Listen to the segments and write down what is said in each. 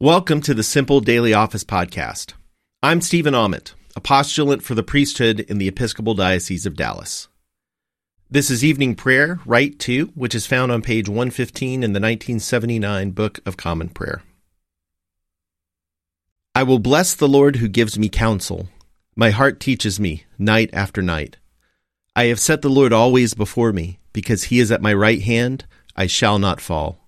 Welcome to the Simple Daily Office Podcast. I'm Stephen Ament, a postulant for the priesthood in the Episcopal Diocese of Dallas. This is evening prayer, Rite 2, which is found on page 115 in the 1979 Book of Common Prayer. I will bless the Lord who gives me counsel. My heart teaches me night after night. I have set the Lord always before me, because he is at my right hand, I shall not fall.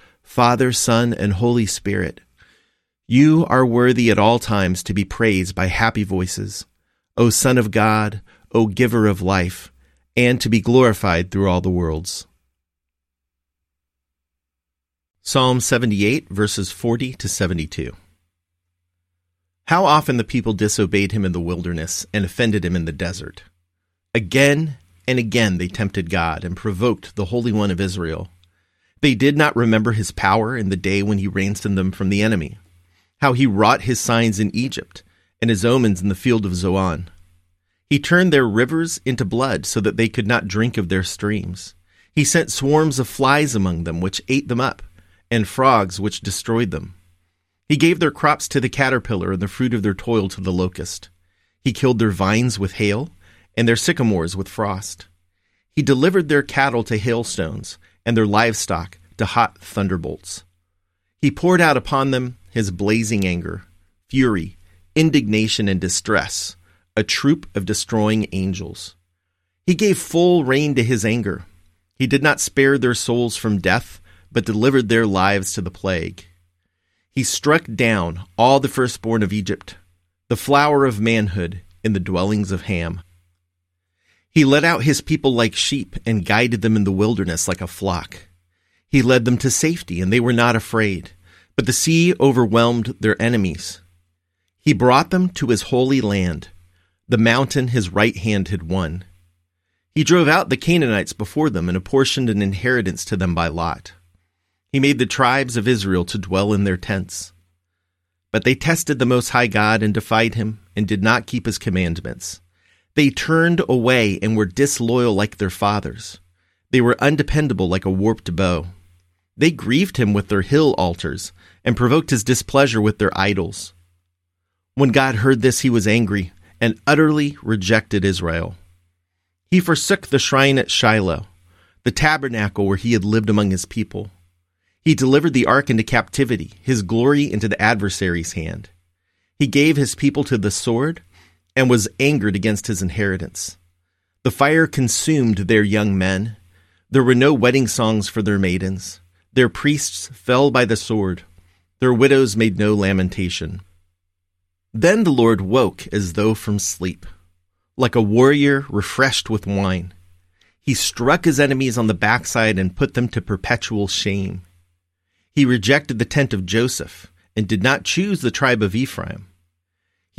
Father, Son, and Holy Spirit. You are worthy at all times to be praised by happy voices, O Son of God, O Giver of life, and to be glorified through all the worlds. Psalm 78, verses 40 to 72. How often the people disobeyed him in the wilderness and offended him in the desert. Again and again they tempted God and provoked the Holy One of Israel. They did not remember his power in the day when he ransomed them from the enemy, how he wrought his signs in Egypt and his omens in the field of Zoan. He turned their rivers into blood so that they could not drink of their streams. He sent swarms of flies among them, which ate them up, and frogs, which destroyed them. He gave their crops to the caterpillar and the fruit of their toil to the locust. He killed their vines with hail and their sycamores with frost. He delivered their cattle to hailstones and their livestock to hot thunderbolts. He poured out upon them his blazing anger, fury, indignation, and distress, a troop of destroying angels. He gave full rein to his anger. He did not spare their souls from death, but delivered their lives to the plague. He struck down all the firstborn of Egypt, the flower of manhood in the dwellings of Ham. He led out his people like sheep and guided them in the wilderness like a flock. He led them to safety, and they were not afraid. But the sea overwhelmed their enemies. He brought them to his holy land, the mountain his right hand had won. He drove out the Canaanites before them and apportioned an inheritance to them by lot. He made the tribes of Israel to dwell in their tents. But they tested the Most High God and defied him, and did not keep his commandments. They turned away and were disloyal like their fathers. They were undependable like a warped bow. They grieved him with their hill altars and provoked his displeasure with their idols. When God heard this, he was angry and utterly rejected Israel. He forsook the shrine at Shiloh, the tabernacle where he had lived among his people. He delivered the ark into captivity, his glory into the adversary's hand. He gave his people to the sword and was angered against his inheritance. The fire consumed their young men. There were no wedding songs for their maidens. Their priests fell by the sword. Their widows made no lamentation. Then the Lord woke as though from sleep, like a warrior refreshed with wine. He struck his enemies on the backside and put them to perpetual shame. He rejected the tent of Joseph and did not choose the tribe of Ephraim.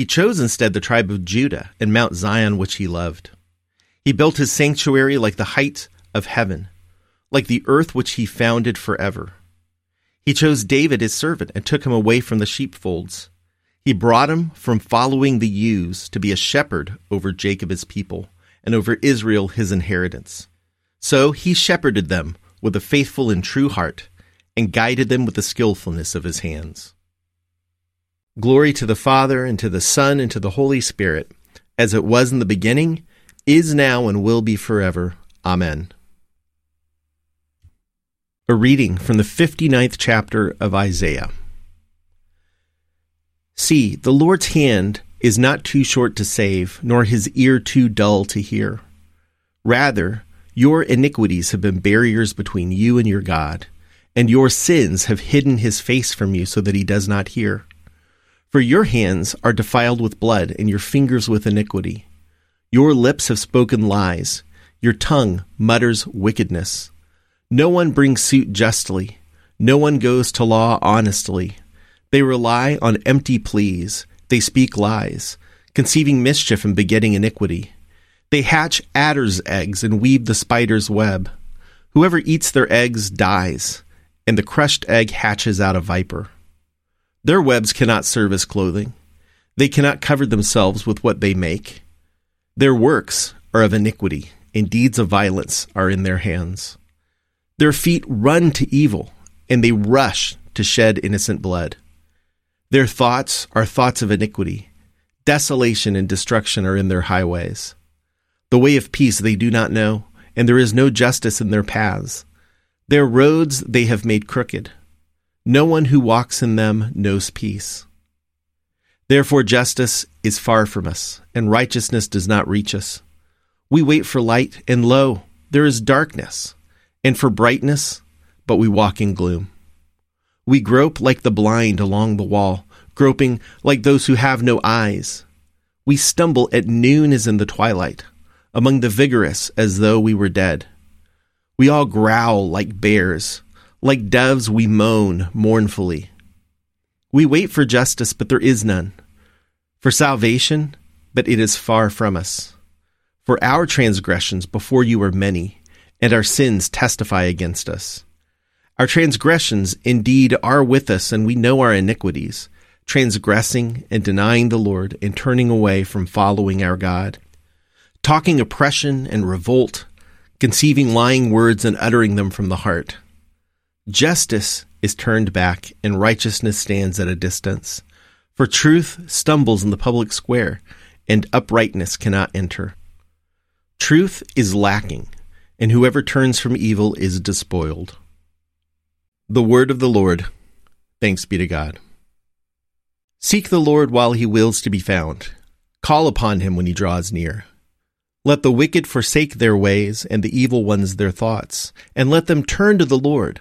He chose instead the tribe of Judah and Mount Zion, which he loved. He built his sanctuary like the height of heaven, like the earth which he founded forever. He chose David his servant and took him away from the sheepfolds. He brought him from following the ewes to be a shepherd over Jacob his people, and over Israel his inheritance. So he shepherded them with a faithful and true heart, and guided them with the skillfulness of his hands. Glory to the Father, and to the Son, and to the Holy Spirit, as it was in the beginning, is now, and will be forever. Amen. A reading from the 59th chapter of Isaiah. See, the Lord's hand is not too short to save, nor his ear too dull to hear. Rather, your iniquities have been barriers between you and your God, and your sins have hidden his face from you so that he does not hear. For your hands are defiled with blood, and your fingers with iniquity. Your lips have spoken lies, your tongue mutters wickedness. No one brings suit justly, no one goes to law honestly. They rely on empty pleas. They speak lies, conceiving mischief and begetting iniquity. They hatch adder's eggs and weave the spider's web. Whoever eats their eggs dies, and the crushed egg hatches out a viper. Their webs cannot serve as clothing. They cannot cover themselves with what they make. Their works are of iniquity, and deeds of violence are in their hands. Their feet run to evil, and they rush to shed innocent blood. Their thoughts are thoughts of iniquity. Desolation and destruction are in their highways. The way of peace they do not know, and there is no justice in their paths. Their roads they have made crooked. No one who walks in them knows peace. Therefore, justice is far from us, and righteousness does not reach us. We wait for light, and lo, there is darkness, and for brightness, but we walk in gloom. We grope like the blind along the wall, groping like those who have no eyes. We stumble at noon as in the twilight, among the vigorous as though we were dead. We all growl like bears, like doves we moan mournfully. We wait for justice, but there is none, for salvation, but it is far from us. For our transgressions before you are many, and our sins testify against us. Our transgressions indeed are with us, and we know our iniquities, transgressing and denying the Lord, and turning away from following our God, talking oppression and revolt, conceiving lying words and uttering them from the heart. Justice is turned back, and righteousness stands at a distance. For truth stumbles in the public square, and uprightness cannot enter. Truth is lacking, and whoever turns from evil is despoiled. The word of the Lord. Thanks be to God. Seek the Lord while he wills to be found. Call upon him when he draws near. Let the wicked forsake their ways, and the evil ones their thoughts, and let them turn to the Lord,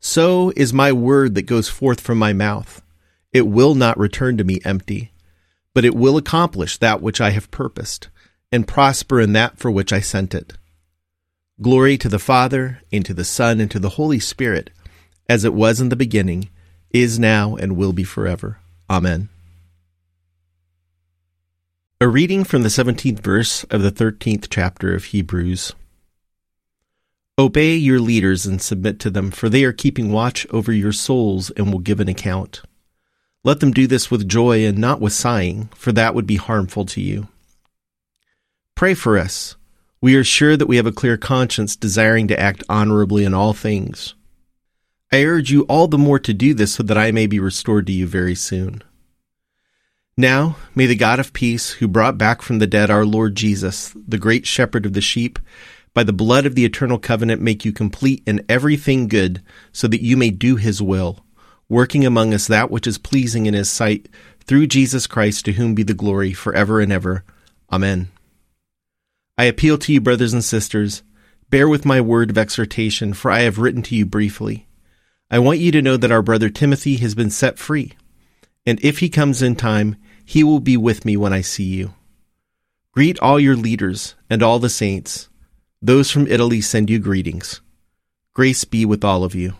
so is my word that goes forth from my mouth. It will not return to me empty, but it will accomplish that which I have purposed, and prosper in that for which I sent it. Glory to the Father, and to the Son, and to the Holy Spirit, as it was in the beginning is now, and will be forever. Amen. A reading from the 17th verse of the 13th chapter of Hebrews. Obey your leaders and submit to them, for they are keeping watch over your souls and will give an account. Let them do this with joy and not with sighing, for that would be harmful to you. Pray for us. We are sure that we have a clear conscience, desiring to act honorably in all things. I urge you all the more to do this so that I may be restored to you very soon. Now, may the God of peace, who brought back from the dead our Lord Jesus, the great shepherd of the sheep, by the blood of the eternal covenant make you complete in everything good, so that you may do his will, working among us that which is pleasing in his sight, through Jesus Christ, to whom be the glory forever and ever. Amen. I appeal to you, brothers and sisters, bear with my word of exhortation, for I have written to you briefly. I want you to know that our brother Timothy has been set free, and if he comes in time, he will be with me when I see you. Greet all your leaders and all the saints. Those from Italy send you greetings. Grace be with all of you.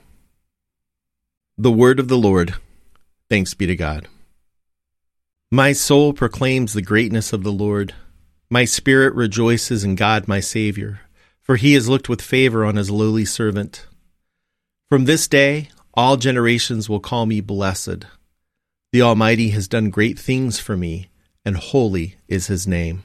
The word of the Lord. Thanks be to God. My soul proclaims the greatness of the Lord. My spirit rejoices in God my Savior, for he has looked with favor on his lowly servant. From this day, all generations will call me blessed. The Almighty has done great things for me, and holy is his name.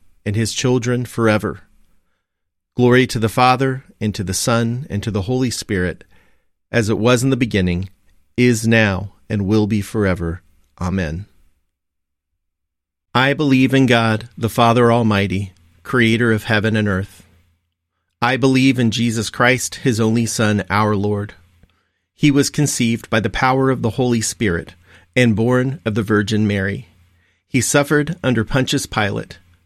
and his children forever. Glory to the Father, and to the Son, and to the Holy Spirit, as it was in the beginning, is now, and will be forever. Amen. I believe in God, the Father Almighty, creator of heaven and earth. I believe in Jesus Christ, his only Son, our Lord. He was conceived by the power of the Holy Spirit and born of the Virgin Mary. He suffered under Pontius Pilate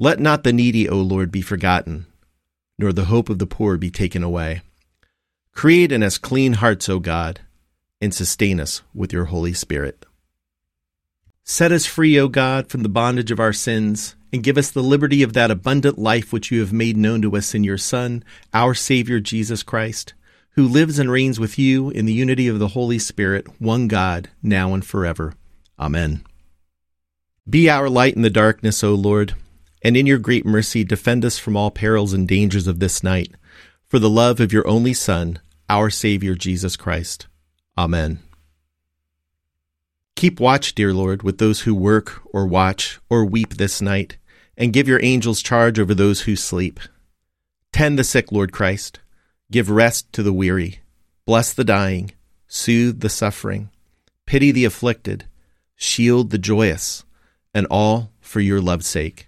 Let not the needy, O Lord, be forgotten, nor the hope of the poor be taken away. Create in us clean hearts, O God, and sustain us with your Holy Spirit. Set us free, O God, from the bondage of our sins, and give us the liberty of that abundant life which you have made known to us in your Son, our Savior Jesus Christ, who lives and reigns with you in the unity of the Holy Spirit, one God, now and forever. Amen. Be our light in the darkness, O Lord and in your great mercy defend us from all perils and dangers of this night, for the love of your only Son, our Savior Jesus Christ. Amen. Keep watch, dear Lord, with those who work or watch or weep this night, and give your angels charge over those who sleep. Tend the sick, Lord Christ. Give rest to the weary. Bless the dying. Soothe the suffering. Pity the afflicted. Shield the joyous. And all for your love's sake.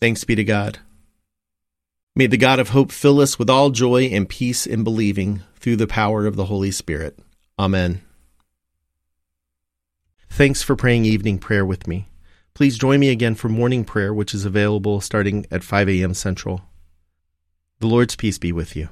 Thanks be to God. May the God of hope fill us with all joy and peace in believing through the power of the Holy Spirit. Amen. Thanks for praying evening prayer with me. Please join me again for morning prayer, which is available starting at 5 a.m. Central. The Lord's peace be with you.